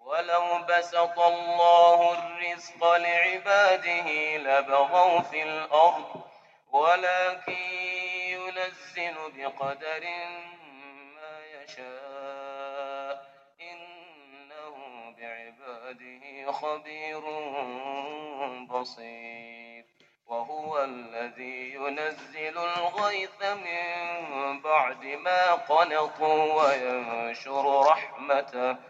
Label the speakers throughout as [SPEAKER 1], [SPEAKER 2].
[SPEAKER 1] ولو بسط الله الرزق لعباده لبغوا في الأرض ولكن ينزل بقدر ما يشاء. إنه بعباده خبير بصير. وهو الذي ينزل الغيث من بعد ما قنطوا وينشر رحمته.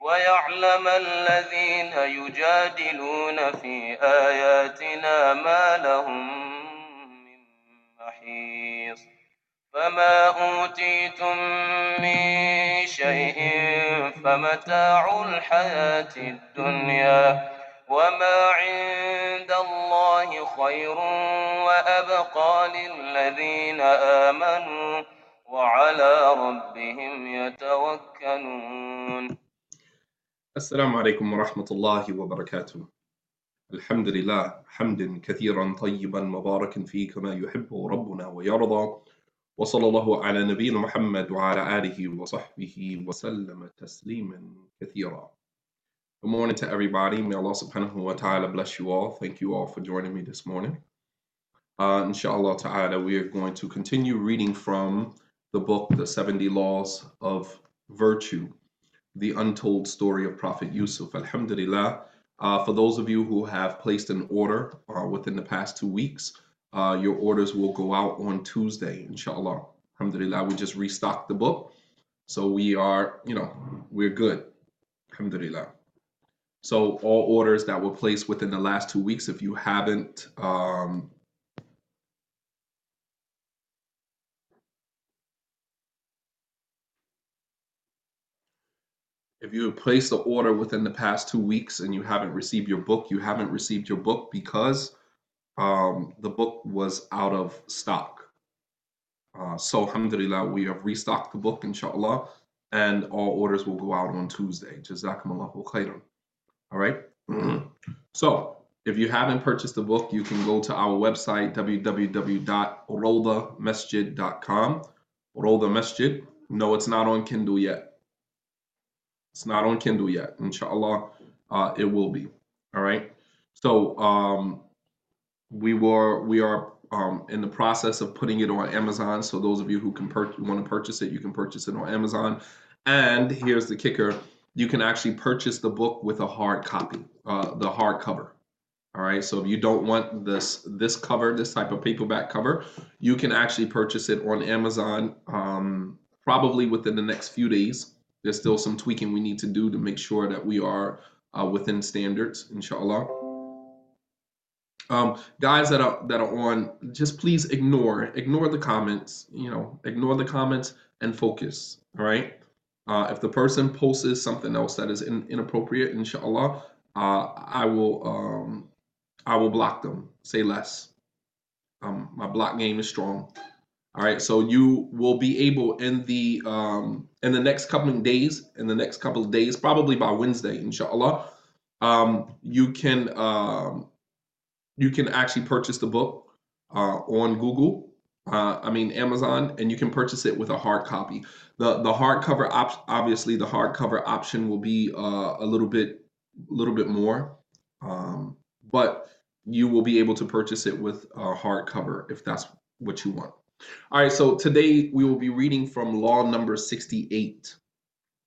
[SPEAKER 1] ويعلم الذين يجادلون في آياتنا ما لهم من محيص. فما أوتيتم من شيء فمتاع الحياة الدنيا وما عند الله خير وأبقى للذين آمنوا وعلى ربهم يتوكلون.
[SPEAKER 2] السلام عليكم ورحمة الله وبركاته. الحمد لله حمدا كثيرا طيبا مباركا فيه كما يحب ربنا ويرضى وصلى الله على نبينا محمد وعلى آله وصحبه وسلم تسليما كثيرا. Good morning to everybody. May Allah subhanahu wa ta'ala bless you all. Thank you all for joining me this morning. Uh, inshallah ta'ala, we are going to continue reading from the book, The 70 Laws of Virtue the untold story of Prophet Yusuf. Alhamdulillah. Uh, for those of you who have placed an order uh, within the past two weeks, uh, your orders will go out on Tuesday, inshallah. Alhamdulillah. We just restocked the book. So we are, you know, we're good. Alhamdulillah. So all orders that were placed within the last two weeks, if you haven't um, If you have placed the order within the past two weeks and you haven't received your book, you haven't received your book because um, the book was out of stock. Uh, so, alhamdulillah, we have restocked the book, inshallah, and all orders will go out on Tuesday. Jazakumullahu khairan. All right. So if you haven't purchased the book, you can go to our website, www.rodamasjid.com. Roda Masjid. No, it's not on Kindle yet. It's not on Kindle yet. Inshallah, uh, it will be. All right. So um, we were we are um, in the process of putting it on Amazon. So those of you who can pur- want to purchase it, you can purchase it on Amazon. And here's the kicker: you can actually purchase the book with a hard copy, uh, the hard cover. All right. So if you don't want this this cover, this type of paperback cover, you can actually purchase it on Amazon um, probably within the next few days. There's still some tweaking we need to do to make sure that we are uh, within standards, inshallah. Um, guys that are that are on, just please ignore ignore the comments. You know, ignore the comments and focus. All right. Uh, if the person posts something else that is in, inappropriate, inshallah, uh, I will um, I will block them. Say less. Um, my block game is strong. All right, so you will be able in the um, in the next couple of days, in the next couple of days, probably by Wednesday, inshallah, um, you can um, you can actually purchase the book uh, on Google. Uh, I mean Amazon, and you can purchase it with a hard copy. the The hardcover op- obviously the hardcover option will be uh, a little bit a little bit more, um, but you will be able to purchase it with a hardcover if that's what you want. All right, so today we will be reading from law number 68.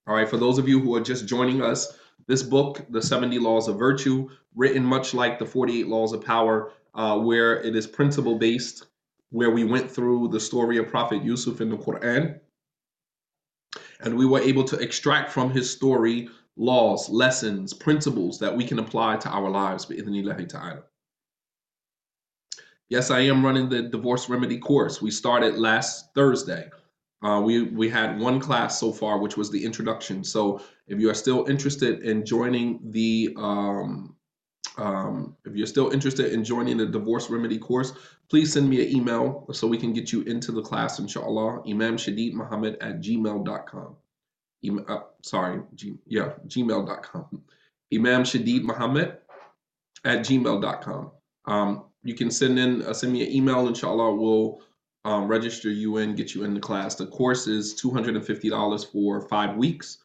[SPEAKER 2] All right, for those of you who are just joining us, this book, The 70 Laws of Virtue, written much like the 48 Laws of Power, uh, where it is principle based, where we went through the story of Prophet Yusuf in the Quran. And we were able to extract from his story laws, lessons, principles that we can apply to our lives. Ta'ala. Yes, I am running the divorce remedy course. We started last Thursday. Uh, we we had one class so far, which was the introduction. So if you are still interested in joining the um, um, if you're still interested in joining the divorce remedy course, please send me an email so we can get you into the class, inshallah. Imam Shadeed Muhammad at gmail.com. Email, uh, sorry, G, yeah, gmail.com. Imam Shadeed Muhammad at gmail.com. Um, you can send in uh, send me an email. Inshallah, we'll um, register you in, get you in the class. The course is two hundred and fifty dollars for five weeks.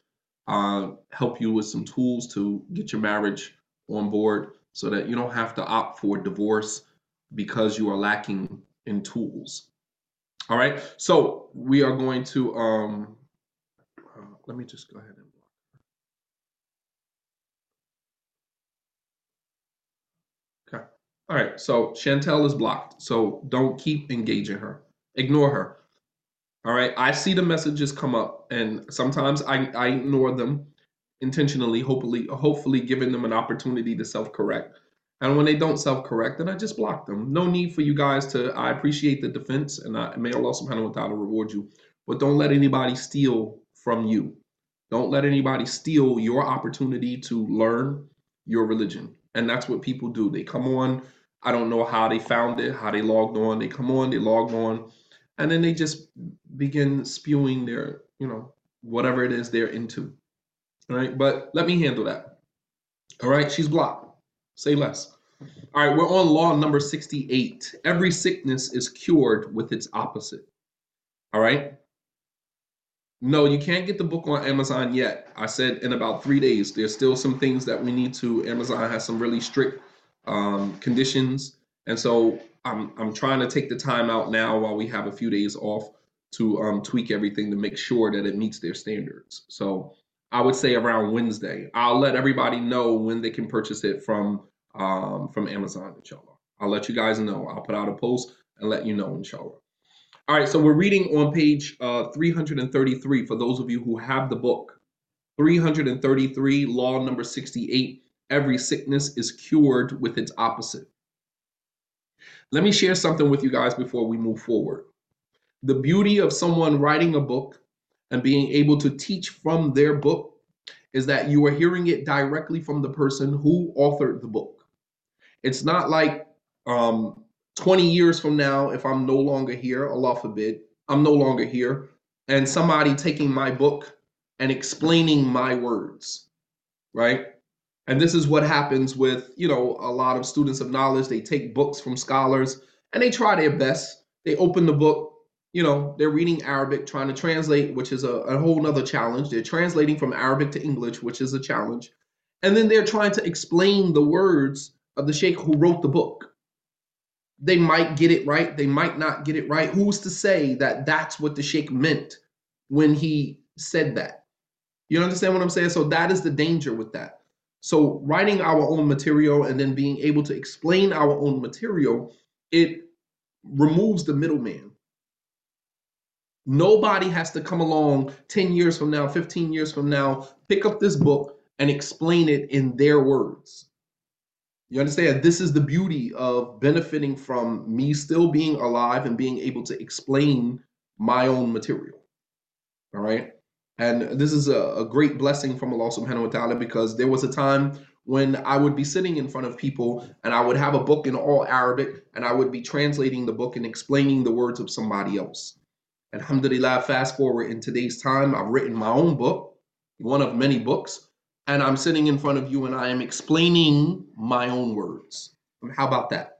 [SPEAKER 2] Uh, help you with some tools to get your marriage on board, so that you don't have to opt for divorce because you are lacking in tools. All right, so we are going to. Um, uh, let me just go ahead and. All right, so Chantel is blocked. So don't keep engaging her. Ignore her. All right, I see the messages come up, and sometimes I, I ignore them intentionally, hopefully, hopefully giving them an opportunity to self-correct. And when they don't self-correct, then I just block them. No need for you guys to. I appreciate the defense, and I may Allah Subhanahu wa Taala reward you, but don't let anybody steal from you. Don't let anybody steal your opportunity to learn your religion. And that's what people do. They come on I don't know how they found it, how they logged on. They come on, they log on, and then they just begin spewing their, you know, whatever it is they're into. All right, but let me handle that. All right, she's blocked. Say less. All right, we're on law number 68. Every sickness is cured with its opposite. All right. No, you can't get the book on Amazon yet. I said in about three days. There's still some things that we need to. Amazon has some really strict um, conditions. And so I'm, I'm trying to take the time out now while we have a few days off to um, tweak everything to make sure that it meets their standards. So I would say around Wednesday. I'll let everybody know when they can purchase it from um, from Amazon, inshallah. I'll let you guys know. I'll put out a post and let you know, inshallah. All right, so we're reading on page uh, 333 for those of you who have the book. 333, law number 68 every sickness is cured with its opposite. Let me share something with you guys before we move forward. The beauty of someone writing a book and being able to teach from their book is that you are hearing it directly from the person who authored the book. It's not like um, 20 years from now, if I'm no longer here, Allah forbid, I'm no longer here, and somebody taking my book and explaining my words, right? And this is what happens with, you know, a lot of students of knowledge. They take books from scholars and they try their best. They open the book, you know, they're reading Arabic, trying to translate, which is a, a whole nother challenge. They're translating from Arabic to English, which is a challenge. And then they're trying to explain the words of the sheikh who wrote the book. They might get it right, they might not get it right. Who's to say that that's what the sheikh meant when he said that? You understand what I'm saying? So that is the danger with that. So writing our own material and then being able to explain our own material, it removes the middleman. Nobody has to come along 10 years from now, 15 years from now, pick up this book and explain it in their words. You understand? This is the beauty of benefiting from me still being alive and being able to explain my own material. All right. And this is a, a, great blessing from Allah subhanahu wa ta'ala because there was a time when I would be sitting in front of people and I would have a book in all Arabic and I would be translating the book and explaining the words of somebody else. Alhamdulillah, fast forward in today's time, I've written my own book, one of many books, and I'm sitting in front of you and I am explaining my own words. How about that?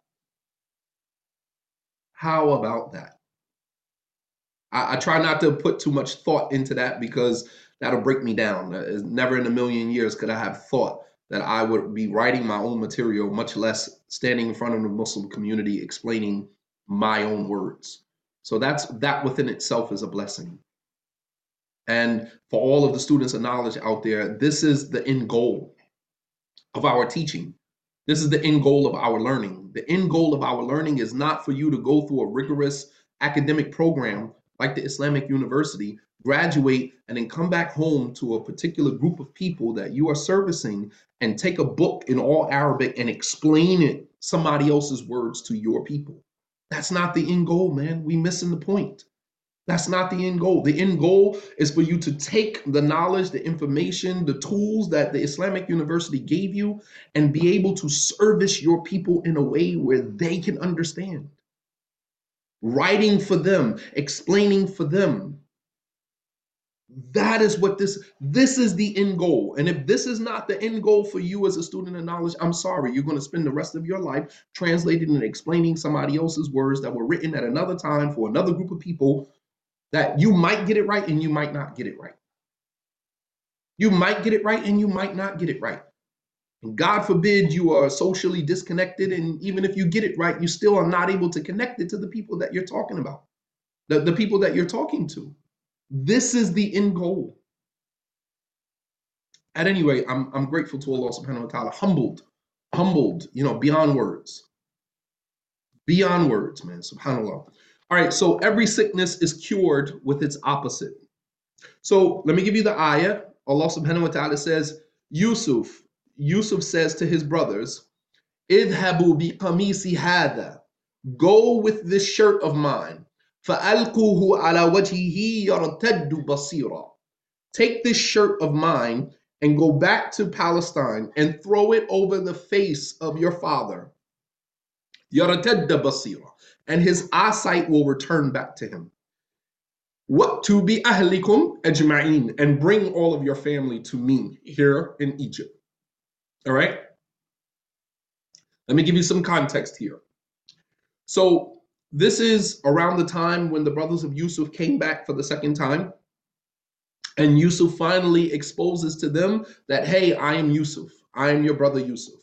[SPEAKER 2] How about that? I, I, try not to put too much thought into that because that'll break me down. Uh, never in a million years could I have thought that I would be writing my own material, much less standing in front of the Muslim community explaining my own words. So that's that within itself is a blessing. And for all of the students of knowledge out there, this is the end goal of our teaching. This is the end goal of our learning. The end goal of our learning is not for you to go through a rigorous academic program like the Islamic University, graduate, and then come back home to a particular group of people that you are servicing and take a book in all Arabic and explain it somebody else's words to your people. That's not the end goal, man. We missing the point. That's not the end goal. The end goal is for you to take the knowledge, the information, the tools that the Islamic University gave you and be able to service your people in a way where they can understand. Writing for them, explaining for them. That is what this this is the end goal. And if this is not the end goal for you as a student of knowledge, I'm sorry. You're going to spend the rest of your life translating and explaining somebody else's words that were written at another time for another group of people that you might get it right and you might not get it right. You might get it right and you might not get it right. And God forbid you are socially disconnected, and even if you get it right, you still are not able to connect it to the people that you're talking about, the, the people that you're talking to. This is the end goal. At any rate, I'm, I'm grateful to Allah subhanahu wa ta'ala, humbled, humbled, you know, beyond words. Beyond words, man, subhanAllah. All right, so every sickness is cured with its opposite. So let me give you the ayah. Allah subhanahu wa ta'ala says, Yusuf, Yusuf says to his brothers, Idhabu bi qamisi hada. Go with this shirt of mine. فَأَلْقُوهُ عَلَى وَجْهِهِ يَرْتَدُّ بَصِيرًا. Take this shirt of mine and go back to Palestine and throw it over the face of your father. يَرْتَدَّ بَصِيرًا and his eyesight will return back to him. What to be ahlikum ajma'in and bring all of your family to me here in Egypt. All right? Let me give you some context here. So, this is around the time when the brothers of Yusuf came back for the second time. And Yusuf finally exposes to them that, hey, I am Yusuf. I am your brother Yusuf.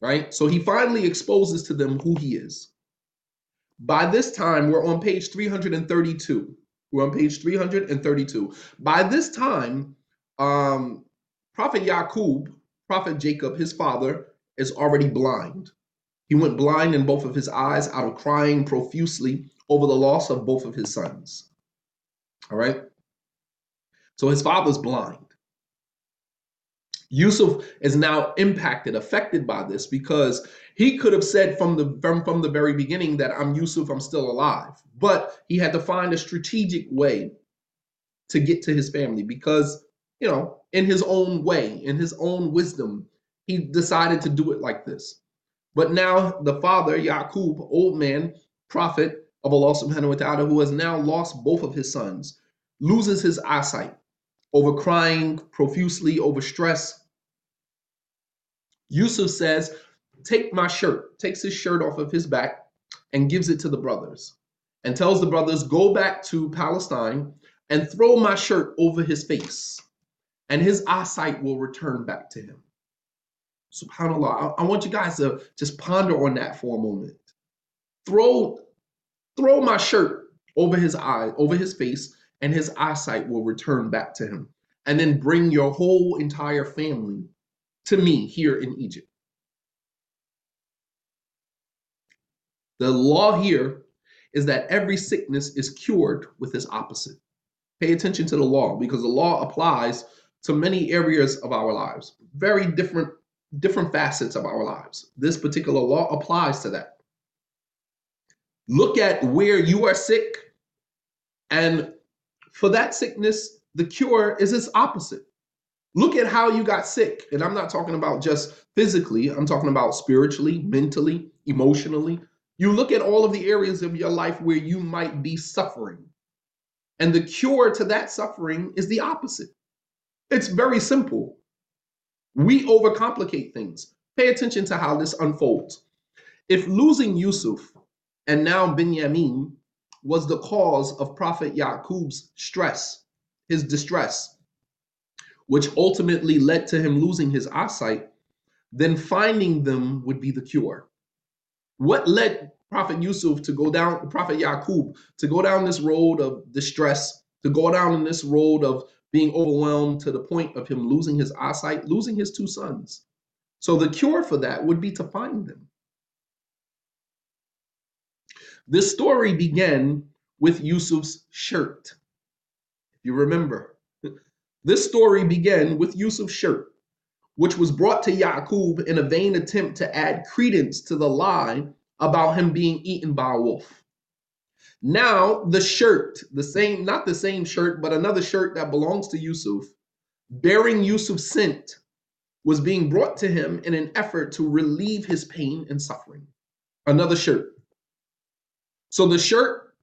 [SPEAKER 2] Right? So he finally exposes to them who he is. By this time, we're on page 332. We're on page 332. By this time, um, Prophet Yaqub, Prophet Jacob, his father, is already blind. He went blind in both of his eyes out of crying profusely over the loss of both of his sons. All right? So his father's blind. Yusuf is now impacted, affected by this because he could have said from the from, from the very beginning that I'm Yusuf, I'm still alive. But he had to find a strategic way to get to his family because, you know, in his own way, in his own wisdom, he decided to do it like this. But now the father, Yaqub, old man, prophet of Allah subhanahu wa ta'ala, who has now lost both of his sons, loses his eyesight over crying profusely, over stress. Yusuf says, Take my shirt, takes his shirt off of his back and gives it to the brothers and tells the brothers, Go back to Palestine and throw my shirt over his face, and his eyesight will return back to him. SubhanAllah. I, I want you guys to just ponder on that for a moment. Throw, throw my shirt over his eye, over his face, and his eyesight will return back to him. And then bring your whole entire family to me here in Egypt. The law here is that every sickness is cured with its opposite. Pay attention to the law because the law applies to many areas of our lives, very different different facets of our lives. This particular law applies to that. Look at where you are sick, and for that sickness, the cure is its opposite. Look at how you got sick. And I'm not talking about just physically, I'm talking about spiritually, mentally, emotionally. You look at all of the areas of your life where you might be suffering. And the cure to that suffering is the opposite. It's very simple. We overcomplicate things. Pay attention to how this unfolds. If losing Yusuf and now Binyamin was the cause of Prophet Yaqub's stress, his distress, which ultimately led to him losing his eyesight, then finding them would be the cure. What led Prophet Yusuf to go down, Prophet Yaqub to go down this road of distress, to go down in this road of being overwhelmed to the point of him losing his eyesight, losing his two sons. So the cure for that would be to find them. This story began with Yusuf's shirt. If you remember, this story began with Yusuf's shirt, which was brought to Yaqub in a vain attempt to add credence to the lie about him being eaten by a wolf. Now, the shirt, the same, not the same shirt, but another shirt that belongs to Yusuf, bearing Yusuf's scent, was being brought to him in an effort to relieve his pain and suffering. Another shirt. So the shirt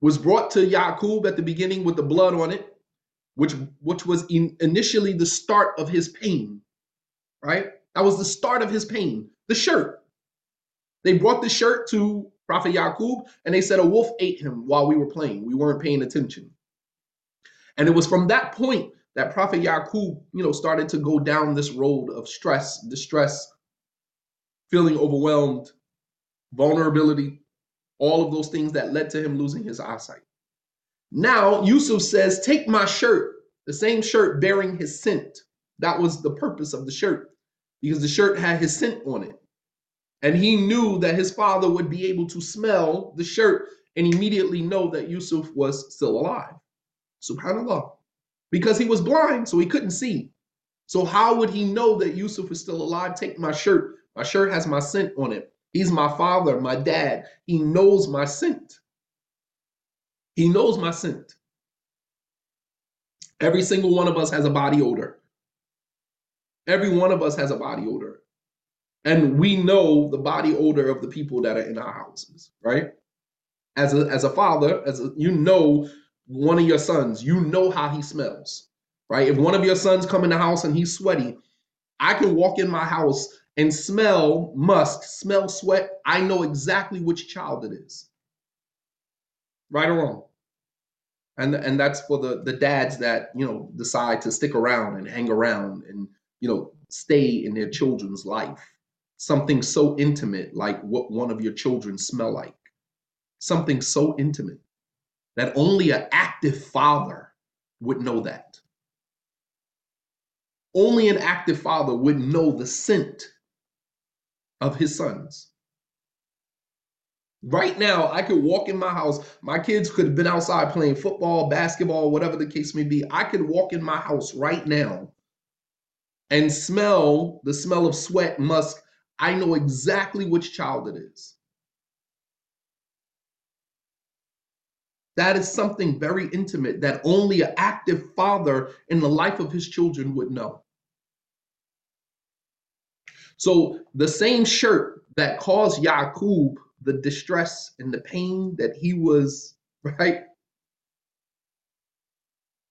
[SPEAKER 2] was brought to Yaqub at the beginning with the blood on it, which, which was in, initially the start of his pain, right? That was the start of his pain, the shirt. They brought the shirt to Prophet Yaqub and they said a wolf ate him while we were playing. We weren't paying attention. And it was from that point that Prophet Yaqub, you know, started to go down this road of stress, distress, feeling overwhelmed, vulnerability, all of those things that led to him losing his eyesight. Now, Yusuf says, Take my shirt, the same shirt bearing his scent. That was the purpose of the shirt because the shirt had his scent on it. And he knew that his father would be able to smell the shirt and immediately know that Yusuf was still alive. Subhanallah. Because he was blind, so he couldn't see. So, how would he know that Yusuf is still alive? Take my shirt. My shirt has my scent on it. He's my father, my dad. He knows my scent. He knows my scent. Every single one of us has a body odor. Every one of us has a body odor and we know the body odor of the people that are in our houses, right? As a as a father, as a, you know one of your sons, you know how he smells, right? If one of your sons come in the house and he's sweaty, I can walk in my house and smell musk, smell sweat. I know exactly which child it is. Right or wrong. And and that's for the the dads that, you know, decide to stick around and hang around and, you know, stay in their children's life something so intimate like what one of your children smell like. Something so intimate that only an active father would know that. Only an active father would know the scent of his sons. Right now i could walk in my house. My kids could have been outside playing football basketball whatever the case may be. I could walk in my house right now and smell the smell of sweat musk I know exactly which child it is. That is something very intimate that only an active father in the life of his children would know. So the same shirt that caused Yaqub the distress and the pain that he was, right?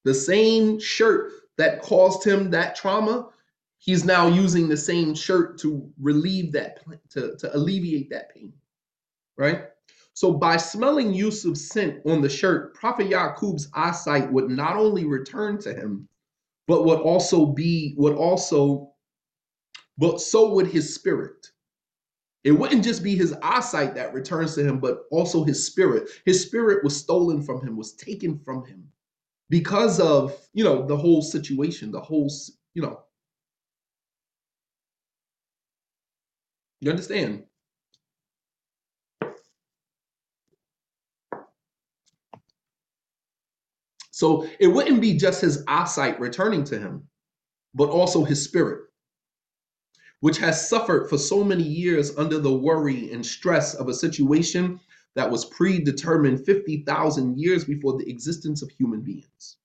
[SPEAKER 2] The same shirt that caused him that trauma he's now using the same shirt to relieve that to, to alleviate that pain right? So by smelling yusuf's scent on the shirt prophet yaqub's eyesight would not only return to him but would also be would also but so would his spirit. It wouldn't just be his eyesight that returns to him but also his spirit. His spirit was stolen from him was taken from him because of you know the whole situation the whole you know You understand? So it wouldn't be just his eyesight returning to him, but also his spirit, which has suffered for so many years under the worry and stress of a situation that was predetermined 50,000 years before the existence of human beings.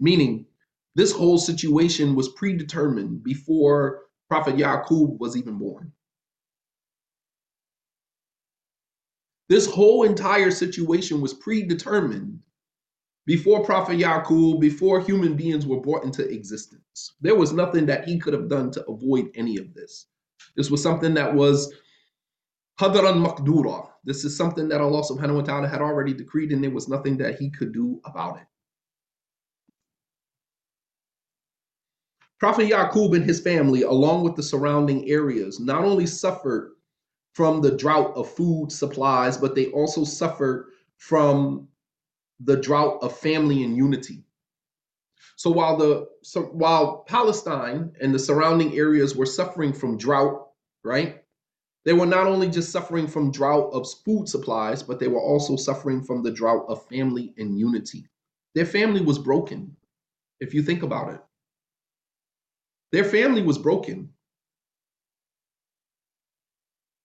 [SPEAKER 2] Meaning, this whole situation was predetermined before Prophet Yaqub was even born. This whole entire situation was predetermined before Prophet Yaqub, before human beings were brought into existence. There was nothing that he could have done to avoid any of this. This was something that was Qadaran Maqdura. This is something that Allah subhanahu wa ta'ala had already decreed, and there was nothing that he could do about it. Prophet Yaqub and his family, along with the surrounding areas, not only suffered from the drought of food supplies, but they also suffered from the drought of family and unity. So while the so while Palestine and the surrounding areas were suffering from drought, right? They were not only just suffering from drought of food supplies, but they were also suffering from the drought of family and unity. Their family was broken, if you think about it. Their family was broken.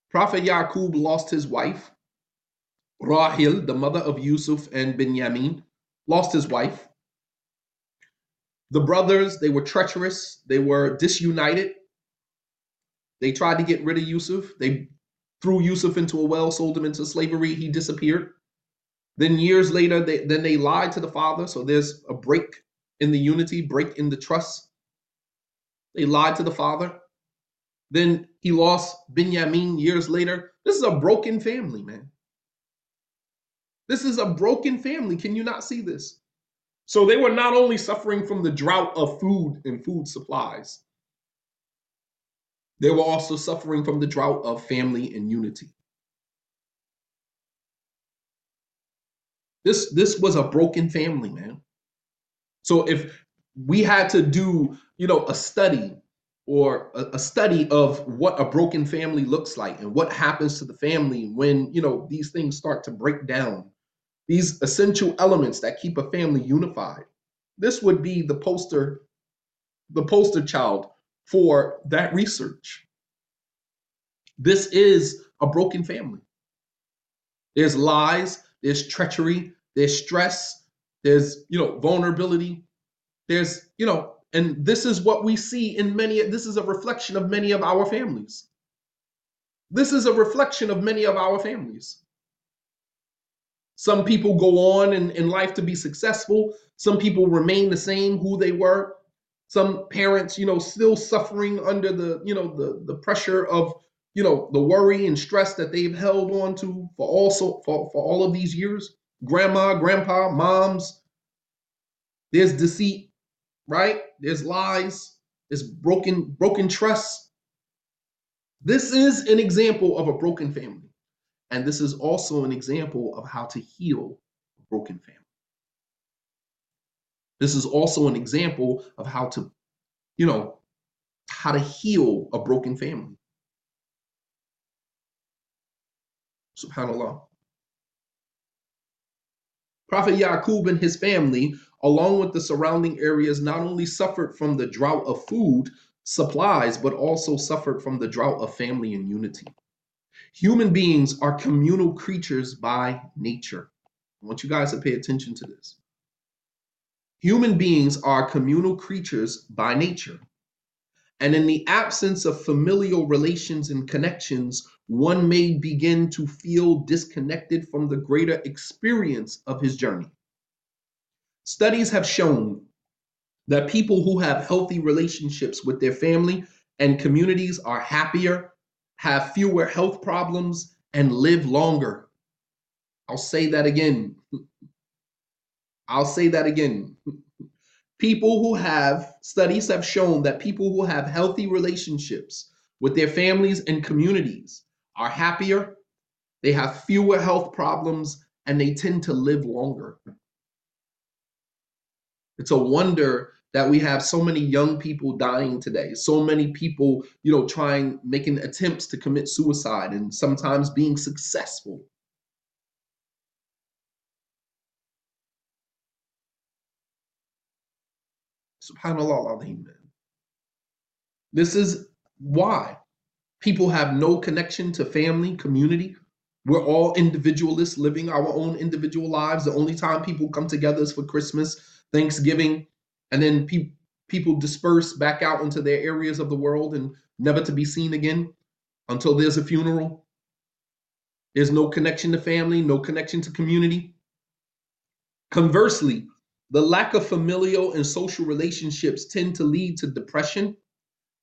[SPEAKER 2] Prophet Yaqub lost his wife. Rahil, the mother of Yusuf and Binyamin, lost his wife. The brothers, they were treacherous, they were disunited. They tried to get rid of Yusuf. They threw Yusuf into a well, sold him into slavery. He disappeared. Then years later, they, then they lied to the father. So there's a break in the unity, break in the trust. They lied to the father. Then he lost Binyamin years later. This is a broken family, man. This is a broken family. Can you not see this? So they were not only suffering from the drought of food and food supplies, they were also suffering from the drought of family and unity. This, this was a broken family, man. So if we had to do, you know, a study or a, a, study of what a broken family looks like and what happens to the family when you know these things start to break down. These essential elements that keep a family unified. This would be the poster the poster child for that research. This is a broken family. There's lies there's treachery there's stress there's you know vulnerability there's you know and this is what we see in many, this is a reflection of many of our families. This is a reflection of many of our families. Some people go on in, in life to be successful. Some people remain the same who they were. Some parents, you know, still suffering under the, you know, the, the pressure of, you know, the worry and stress that they've held on to for also for, for all of these years. Grandma, grandpa, moms. There's deceit right? There's lies, there's broken, broken trust. This is an example of a broken family. And this is also an example of how to heal a broken family. This is also an example of how to, you know, how to heal a broken family. SubhanAllah. Prophet Yaqub and his family along with the surrounding areas, not only suffered from the drought of food supplies, but also suffered from the drought of family and unity. Human beings are communal creatures by nature. I want you guys to pay attention to this. Human beings are communal creatures by nature. And in the absence of familial relations and connections, one may begin to feel disconnected from the greater experience of his journey. Studies have shown that people who have healthy relationships with their family and communities are happier, have fewer health problems, and live longer. I'll say that again. I'll say that again. People who have studies have shown that people who have healthy relationships with their families and communities are happier, they have fewer health problems, and they tend to live longer. It's a wonder that we have so many young people dying today, so many people, you know, trying, making attempts to commit suicide and sometimes being successful. Subhanallah, man. This is why people have no connection to family, community. We're all individualists living our own individual lives. The only time people come together is for Christmas, Thanksgiving, and then pe- people disperse back out into their areas of the world and never to be seen again until there's a funeral. There's no connection to family, no connection to community. Conversely, the lack of familial and social relationships tend to lead to depression,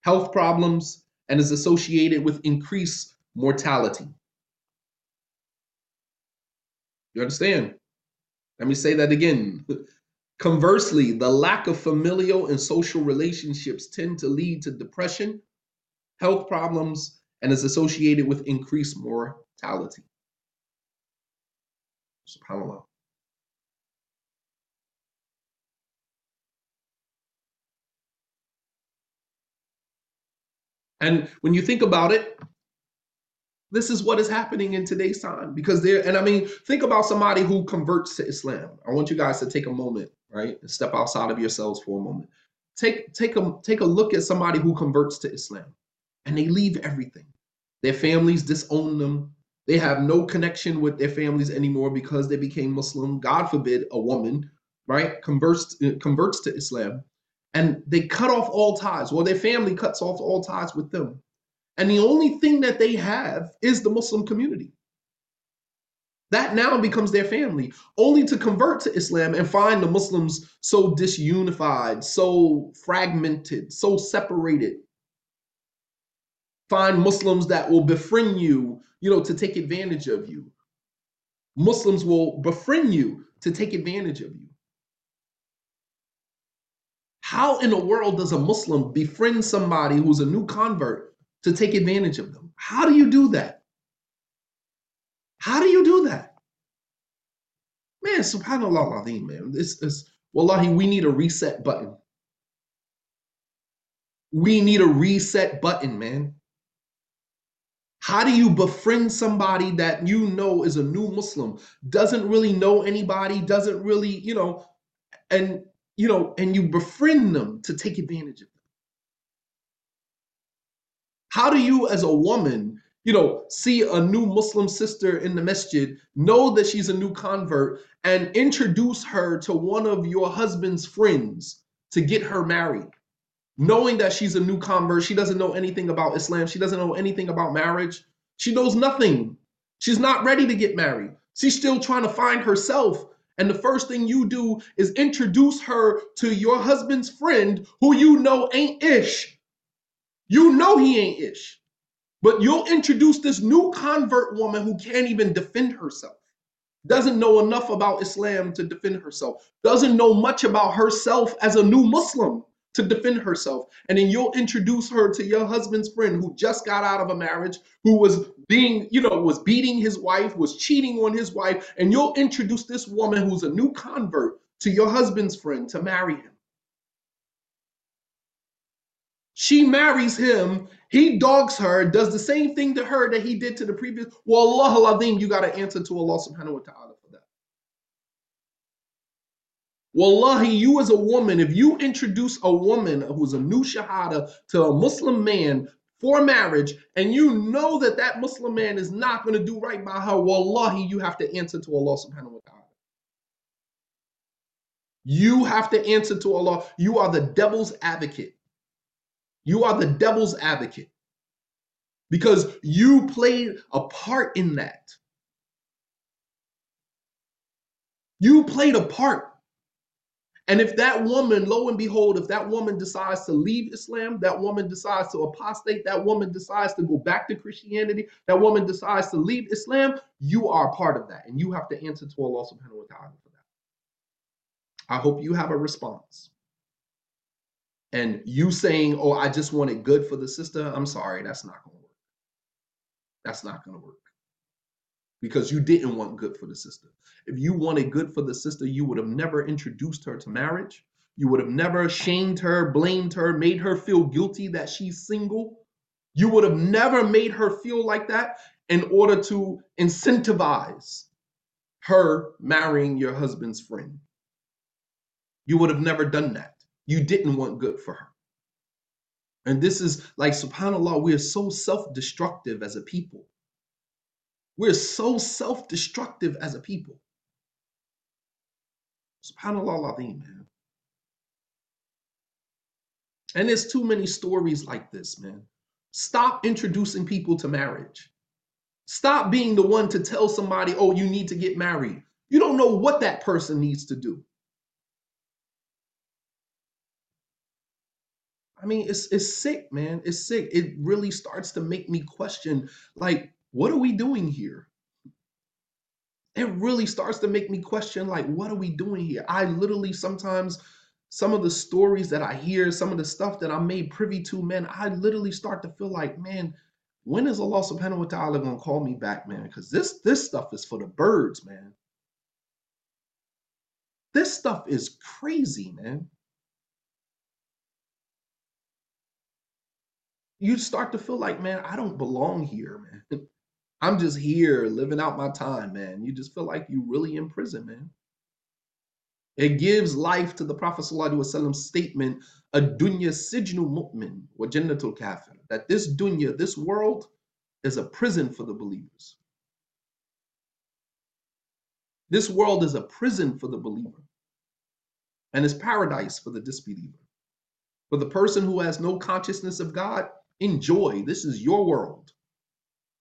[SPEAKER 2] health problems, and is associated with increased mortality. You understand? Let me say that again. Conversely, the lack of familial and social relationships tend to lead to depression, health problems, and is associated with increased mortality. SubhanAllah. And when you think about it, this is what is happening in today's time because there, and I mean, think about somebody who converts to Islam. I want you guys to take a moment, right? Step outside of yourselves for a moment. Take take a take a look at somebody who converts to Islam and they leave everything. Their families disown them. They have no connection with their families anymore because they became Muslim. God forbid a woman, right, converts converts to Islam and they cut off all ties. Well, their family cuts off all ties with them. And the only thing that they have is the Muslim community. That now becomes their family, only to convert to Islam and find the Muslims so disunified, so fragmented, so separated. Find Muslims that will befriend you, you know, to take advantage of you. Muslims will befriend you to take advantage of you. How in the world does a Muslim befriend somebody who's a new convert to take advantage of them? How do you do that? How do you do that? Man, subhanAllah, Azim, man. This is, wallahi, we need a reset button. We need a reset button, man. How do you befriend somebody that you know is a new Muslim, doesn't really know anybody, doesn't really, you know, and you know, and you befriend them to take advantage of them? How do you, as a woman, you know, see a new Muslim sister in the masjid, know that she's a new convert, and introduce her to one of your husband's friends to get her married? Knowing that she's a new convert, she doesn't know anything about Islam, she doesn't know anything about marriage, she knows nothing. She's not ready to get married. She's still trying to find herself and the first thing you do is introduce her to your husband's friend who you know ain't ish. You know he ain't ish. But you'll introduce this new convert woman who can't even defend herself, doesn't know enough about Islam to defend herself, doesn't know much about herself as a new Muslim to defend herself. And then you'll introduce her to your husband's friend who just got out of a marriage, who was being, you know, was beating his wife, was cheating on his wife. And you'll introduce this woman who's a new convert to your husband's friend to marry him. She marries him. He dogs her, does the same thing to her that he did to the previous. Well, Allah you got to answer to Allah subhanahu wa ta'ala. For that. Wallahi, you as a woman, if you introduce a woman who's a new shahada to a Muslim man for marriage, and you know that that Muslim man is not going to do right by her, wallahi, you have to answer to Allah subhanahu wa ta'ala. You have to answer to Allah. You are the devil's advocate. You are the devil's advocate because you played a part in that. You played a part. And if that woman, lo and behold, if that woman decides to leave Islam, that woman decides to apostate, that woman decides to go back to Christianity, that woman decides to leave Islam, you are a part of that. And you have to answer to Allah subhanahu wa ta'ala for that. I hope you have a response. And you saying, oh, I just wanted good for the sister, I'm sorry, that's not going to work. That's not going to work because you didn't want good for the sister. If you wanted good for the sister, you would have never introduced her to marriage. You would have never shamed her, blamed her, made her feel guilty that she's single. You would have never made her feel like that in order to incentivize her marrying your husband's friend. You would have never done that. You didn't want good for her. And this is like, subhanAllah, we are so self destructive as a people. We're so self destructive as a people. SubhanAllah man. And there's too many stories like this, man. Stop introducing people to marriage. Stop being the one to tell somebody, oh, you need to get married. You don't know what that person needs to do. I mean, it's it's sick, man. It's sick. It really starts to make me question, like, what are we doing here? It really starts to make me question, like, what are we doing here? I literally sometimes, some of the stories that I hear, some of the stuff that I'm made privy to, man, I literally start to feel like, man, when is Allah subhanahu wa ta'ala gonna call me back, man? Because this this stuff is for the birds, man. This stuff is crazy, man. You start to feel like, man, I don't belong here, man. I'm just here living out my time, man. You just feel like you really in prison, man. It gives life to the Prophet ﷺ statement, a dunya sijnu mu'min wa jannatul kafir, that this dunya, this world, is a prison for the believers. This world is a prison for the believer and is paradise for the disbeliever. For the person who has no consciousness of God, enjoy. This is your world.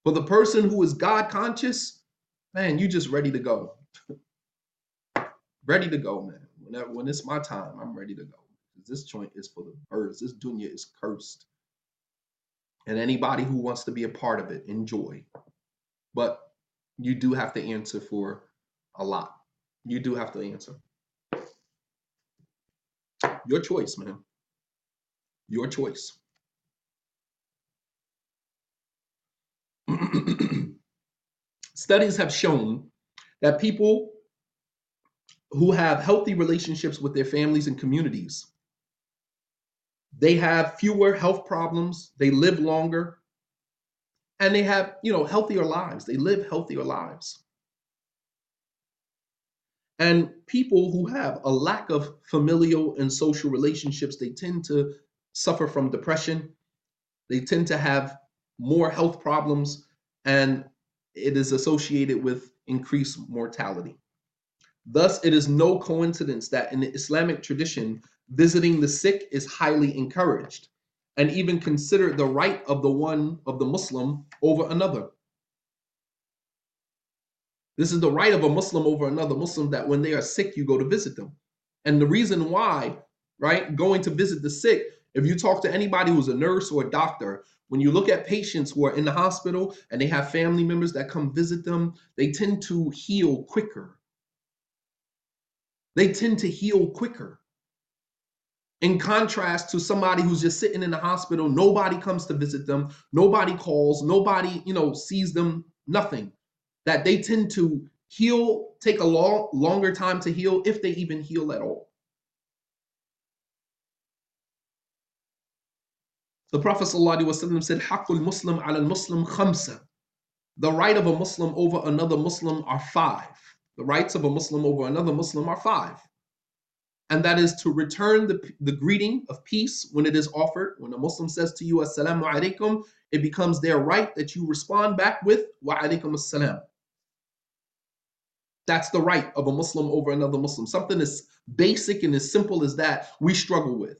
[SPEAKER 2] For the person who is God conscious, man, you just ready to go. ready to go, man. Whenever when it's my time, I'm ready to go. This joint is for the birds. This dunya is cursed. And anybody who wants to be a part of it, enjoy. But you do have to answer for a lot. You do have to answer. Your choice, man. Your choice. Studies have shown that people who have healthy relationships with their families and communities they have fewer health problems they live longer and they have you know healthier lives. They live healthier lives. And people who have a lack of familial and social relationships they tend to suffer from depression. They tend to have more health problems, and it is associated with increased mortality. Thus, it is no coincidence that in the Islamic tradition, visiting the sick is highly encouraged and even considered the right of the one of the Muslim over another. This is the right of a Muslim over another Muslim that when they are sick, you go to visit them. And the reason why, right, going to visit the sick, if you talk to anybody who's a nurse or a doctor, when you look at patients who are in the hospital and they have family members that come visit them, they tend to heal quicker. They tend to heal quicker. In contrast to somebody who's just sitting in the hospital, nobody comes to visit them, nobody calls, nobody, you know, sees them, nothing. That they tend to heal, take a long, longer time to heal, if they even heal at all. The Prophet ﷺ said, Haqqul Muslim ala Muslim khamsa. The right of a Muslim over another Muslim are five. The rights of a Muslim over another Muslim are five. And that is to return the, the greeting of peace when it is offered. When a Muslim says to you, Assalamu alaikum, it becomes their right that you respond back with, Wa alaikum assalam. That's the right of a Muslim over another Muslim. Something as basic and as simple as that, we struggle with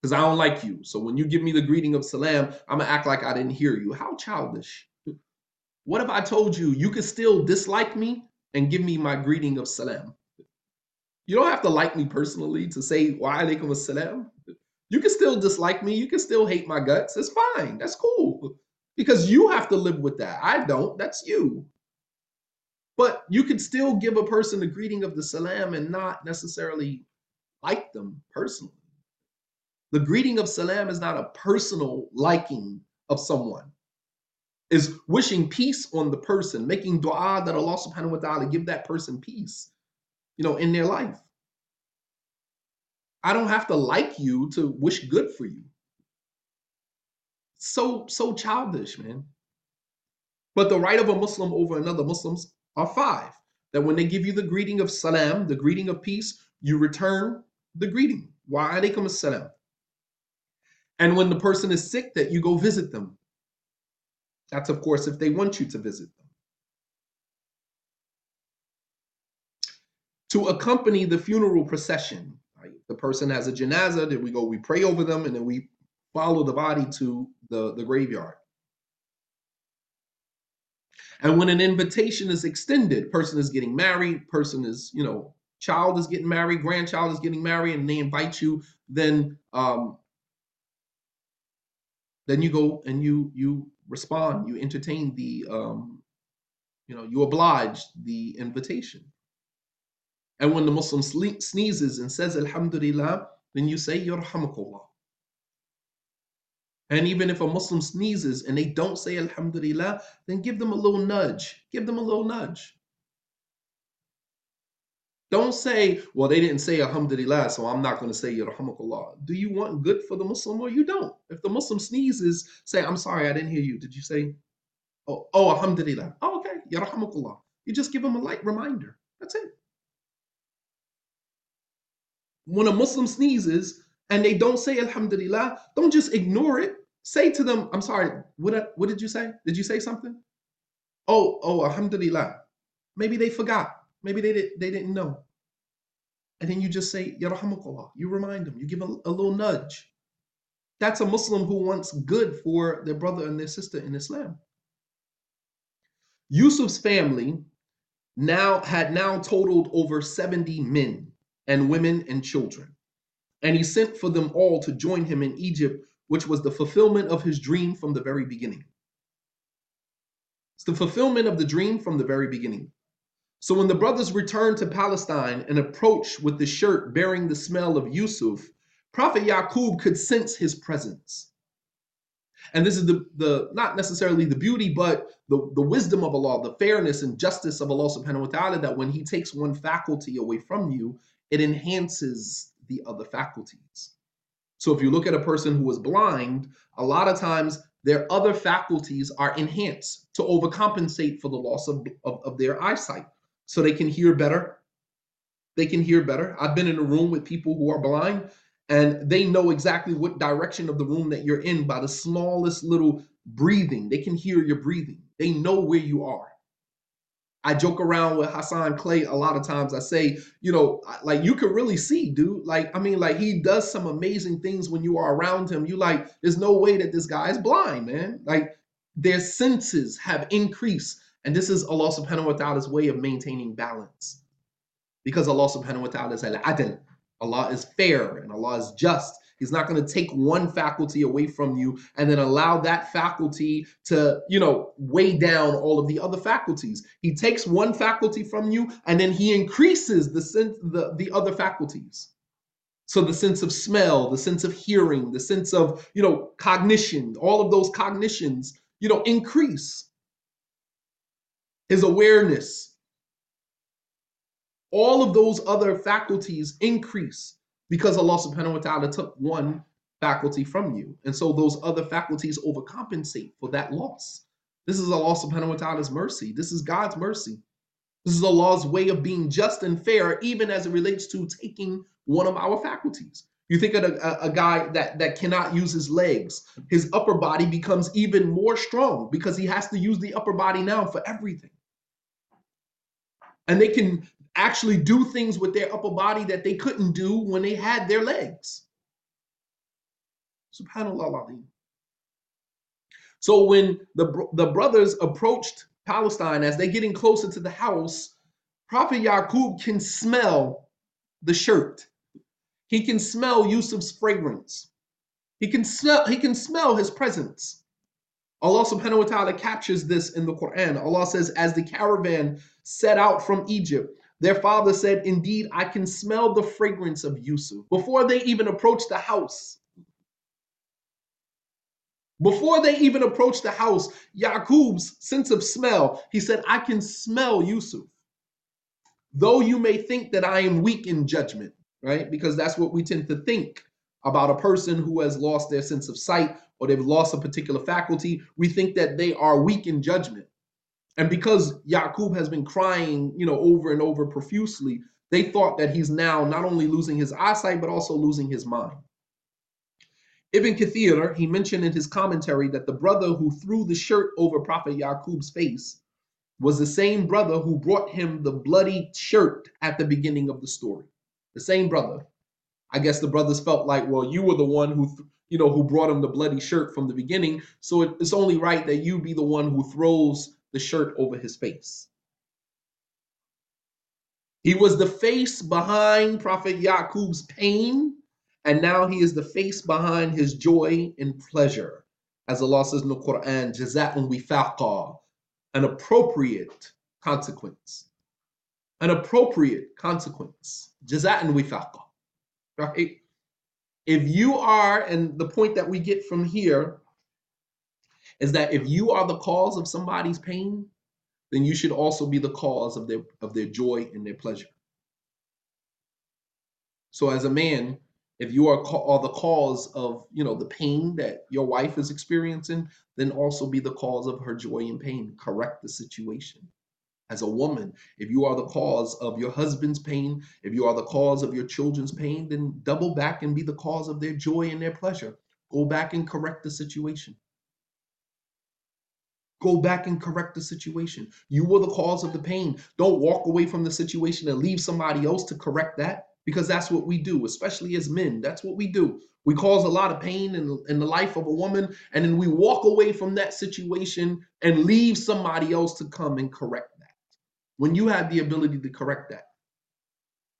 [SPEAKER 2] because I don't like you. So when you give me the greeting of salam, I'm gonna act like I didn't hear you. How childish. What if I told you you could still dislike me and give me my greeting of salam? You don't have to like me personally to say wa alaikum assalam. You can still dislike me. You can still hate my guts. It's fine. That's cool. Because you have to live with that. I don't. That's you. But you could still give a person the greeting of the salam and not necessarily like them personally. The greeting of salam is not a personal liking of someone. Is wishing peace on the person, making dua that Allah subhanahu wa ta'ala give that person peace, you know, in their life. I don't have to like you to wish good for you. So, so childish, man. But the right of a Muslim over another Muslims are five. That when they give you the greeting of salam, the greeting of peace, you return the greeting. Wa alaikum assalam. And when the person is sick, that you go visit them. That's, of course, if they want you to visit them. To accompany the funeral procession, right? the person has a janaza, then we go, we pray over them, and then we follow the body to the, the graveyard. And when an invitation is extended, person is getting married, person is, you know, child is getting married, grandchild is getting married, and they invite you, then um, then you go and you you respond, you entertain the um, you know, you oblige the invitation. And when the Muslim sneezes and says Alhamdulillah, then you say Yarhamakullah. And even if a Muslim sneezes and they don't say Alhamdulillah, then give them a little nudge. Give them a little nudge. Don't say, well, they didn't say Alhamdulillah, so I'm not going to say Yarhamakullah. Do you want good for the Muslim or you don't? If the Muslim sneezes, say, I'm sorry, I didn't hear you. Did you say, oh, oh Alhamdulillah? Oh, okay, Yarhamakullah. You just give them a light reminder. That's it. When a Muslim sneezes and they don't say Alhamdulillah, don't just ignore it. Say to them, I'm sorry, what, what did you say? Did you say something? Oh, oh, Alhamdulillah. Maybe they forgot. Maybe they, did, they didn't know. And then you just say, Yarhamakullah. You remind them, you give a, a little nudge. That's a Muslim who wants good for their brother and their sister in Islam. Yusuf's family now had now totaled over 70 men and women and children. And he sent for them all to join him in Egypt, which was the fulfillment of his dream from the very beginning. It's the fulfillment of the dream from the very beginning. So when the brothers returned to Palestine and approached with the shirt bearing the smell of Yusuf, Prophet Yaqub could sense his presence. And this is the, the not necessarily the beauty, but the, the wisdom of Allah, the fairness and justice of Allah subhanahu wa ta'ala, that when He takes one faculty away from you, it enhances the other faculties. So if you look at a person who is blind, a lot of times their other faculties are enhanced to overcompensate for the loss of, of, of their eyesight so they can hear better. They can hear better. I've been in a room with people who are blind and they know exactly what direction of the room that you're in by the smallest little breathing. They can hear your breathing. They know where you are. I joke around with Hassan Clay a lot of times. I say, you know, like you can really see, dude. Like, I mean, like he does some amazing things when you are around him. You like, there's no way that this guy is blind, man. Like their senses have increased and this is Allah subhanahu wa ta'ala's way of maintaining balance. Because Allah subhanahu wa ta'ala is al-adl. Allah is fair and Allah is just. He's not going to take one faculty away from you and then allow that faculty to, you know, weigh down all of the other faculties. He takes one faculty from you and then he increases the sense the, the other faculties. So the sense of smell, the sense of hearing, the sense of, you know, cognition, all of those cognitions, you know, increase his awareness. All of those other faculties increase because Allah subhanahu wa ta'ala took one faculty from you. And so those other faculties overcompensate for that loss. This is Allah subhanahu wa ta'ala's mercy. This is God's mercy. This is Allah's way of being just and fair, even as it relates to taking one of our faculties. You think of a, a, guy that, that cannot use his legs, his upper body becomes even more strong because he has to use the upper body now for everything and they can actually do things with their upper body that they couldn't do when they had their legs. Subhanallah. So when the, the brothers approached Palestine as they're getting closer to the house, Prophet Yaqub can smell the shirt. He can smell Yusuf's fragrance. He can smell, he can smell his presence. Allah subhanahu wa ta'ala captures this in the Quran. Allah says, as the caravan set out from Egypt, their father said, Indeed, I can smell the fragrance of Yusuf. Before they even approached the house, before they even approached the house, Yaqub's sense of smell, he said, I can smell Yusuf. Though you may think that I am weak in judgment, right? Because that's what we tend to think about a person who has lost their sense of sight or they've lost a particular faculty. We think that they are weak in judgment. And because Yaqub has been crying, you know, over and over profusely, they thought that he's now not only losing his eyesight, but also losing his mind. Ibn Kathir, he mentioned in his commentary that the brother who threw the shirt over Prophet Yaqub's face was the same brother who brought him the bloody shirt at the beginning of the story. The same brother. I guess the brothers felt like, well, you were the one who, you know, who brought him the bloody shirt from the beginning. So it's only right that you be the one who throws the shirt over his face. He was the face behind Prophet Yaqub's pain and now he is the face behind his joy and pleasure. As Allah says in the Quran, jaza'un wifaqa, an appropriate consequence. An appropriate consequence. Jaza'un wifaqa. Right? If you are, and the point that we get from here is that if you are the cause of somebody's pain, then you should also be the cause of their of their joy and their pleasure. So as a man, if you are, are the cause of you know the pain that your wife is experiencing then also be the cause of her joy and pain correct the situation as a woman if you are the cause of your husband's pain if you are the cause of your children's pain then double back and be the cause of their joy and their pleasure go back and correct the situation Go back and correct the situation. You were the cause of the pain. Don't walk away from the situation and leave somebody else to correct that because that's what we do, especially as men. That's what we do. We cause a lot of pain in, in the life of a woman, and then we walk away from that situation and leave somebody else to come and correct. When you have the ability to correct that,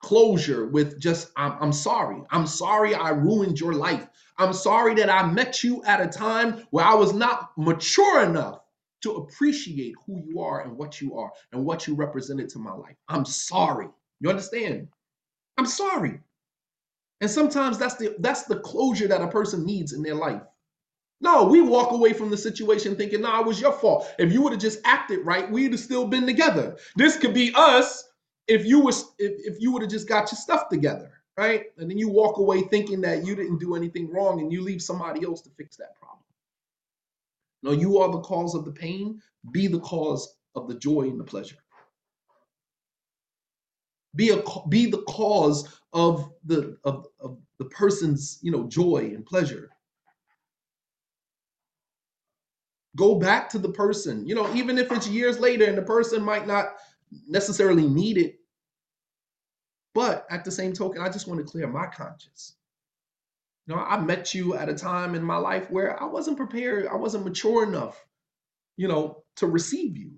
[SPEAKER 2] closure with just, I'm, I'm sorry. I'm sorry I ruined your life. I'm sorry that I met you at a time where I was not mature enough to appreciate who you are and what you are and what you represented to my life. I'm sorry. You understand? I'm sorry. And sometimes that's the that's the closure that a person needs in their life. No, we walk away from the situation thinking, no, nah, it was your fault. If you would have just acted right, we'd have still been together. This could be us if you was if, if you would have just got your stuff together, right? And then you walk away thinking that you didn't do anything wrong and you leave somebody else to fix that problem. No, you are the cause of the pain, be the cause of the joy and the pleasure be a be the cause of the of, of the person's you know joy and pleasure go back to the person you know even if it's years later and the person might not necessarily need it but at the same token i just want to clear my conscience you know i met you at a time in my life where i wasn't prepared i wasn't mature enough you know to receive you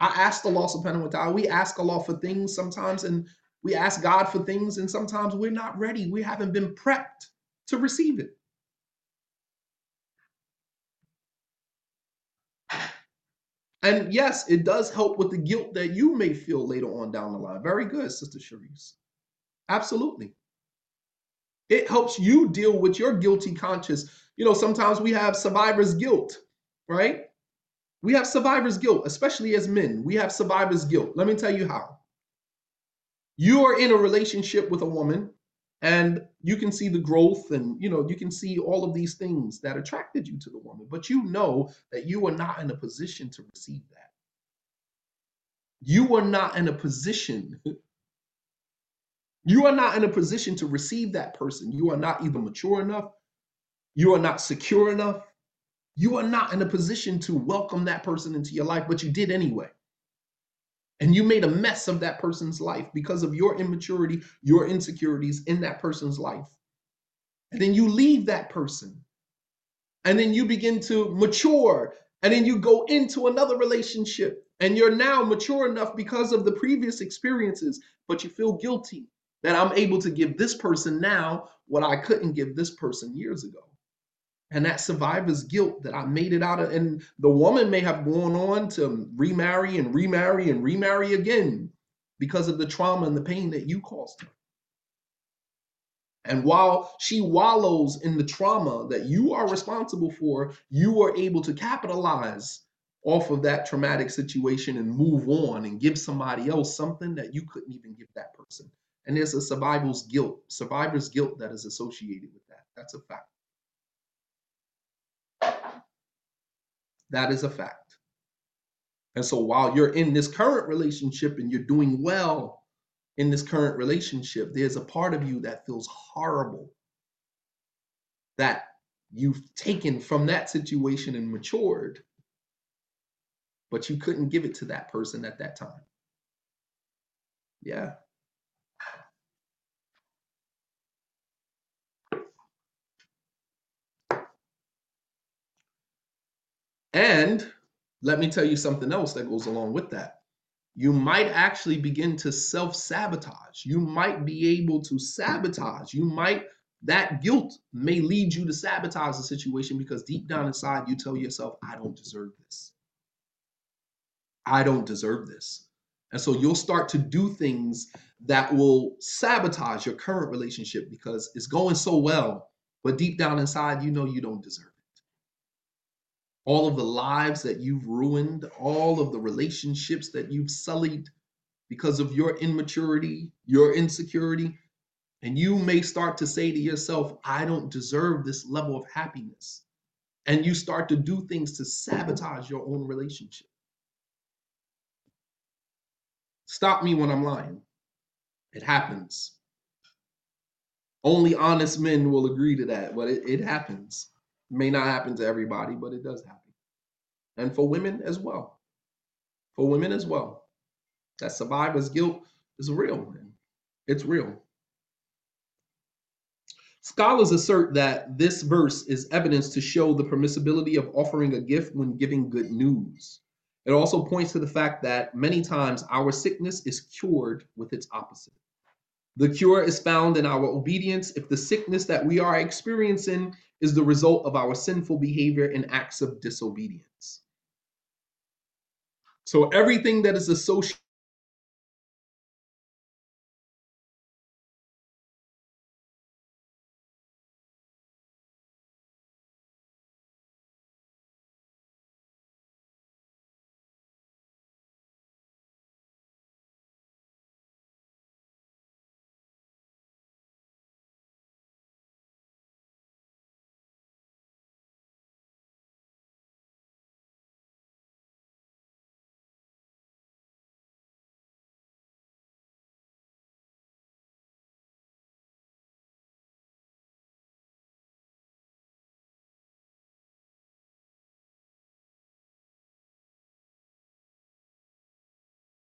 [SPEAKER 2] I ask Allah subhanahu wa ta'ala, we ask Allah for things sometimes and we ask God for things and sometimes we're not ready. We haven't been prepped to receive it. And yes, it does help with the guilt that you may feel later on down the line. Very good, Sister Cherise. Absolutely. It helps you deal with your guilty conscience. You know, sometimes we have survivor's guilt, right? We have survivor's guilt, especially as men. We have survivor's guilt. Let me tell you how. You are in a relationship with a woman and you can see the growth and you know you can see all of these things that attracted you to the woman but you know that you are not in a position to receive that you are not in a position you are not in a position to receive that person you are not either mature enough you are not secure enough you are not in a position to welcome that person into your life, but you did anyway. And you made a mess of that person's life because of your immaturity, your insecurities in that person's life. And then you leave that person. And then you begin to mature. And then you go into another relationship. And you're now mature enough because of the previous experiences, but you feel guilty that I'm able to give this person now what I couldn't give this person years ago. And that survivor's guilt that I made it out of, and the woman may have gone on to remarry and remarry and remarry again because of the trauma and the pain that you caused her. And while she wallows in the trauma that you are responsible for, you are able to capitalize off of that traumatic situation and move on and give somebody else something that you couldn't even give that person. And there's a survival's guilt, survivor's guilt that is associated with that. That's a fact. That is a fact. And so while you're in this current relationship and you're doing well in this current relationship, there's a part of you that feels horrible that you've taken from that situation and matured, but you couldn't give it to that person at that time. Yeah. And let me tell you something else that goes along with that. You might actually begin to self sabotage. You might be able to sabotage. You might, that guilt may lead you to sabotage the situation because deep down inside you tell yourself, I don't deserve this. I don't deserve this. And so you'll start to do things that will sabotage your current relationship because it's going so well, but deep down inside, you know you don't deserve it all of the lives that you've ruined, all of the relationships that you've sullied because of your immaturity, your insecurity. And you may start to say to yourself, I don't deserve this level of happiness. And you start to do things to sabotage your own relationship. Stop me when I'm lying. It happens. Only honest men will agree to that, but it, it happens. May not happen to everybody, but it does happen. And for women as well. For women as well. That survivor's guilt is real, man. It's real. Scholars assert that this verse is evidence to show the permissibility of offering a gift when giving good news. It also points to the fact that many times our sickness is cured with its opposite. The cure is found in our obedience if the sickness that we are experiencing is the result of our sinful behavior and acts of disobedience. So everything that is associated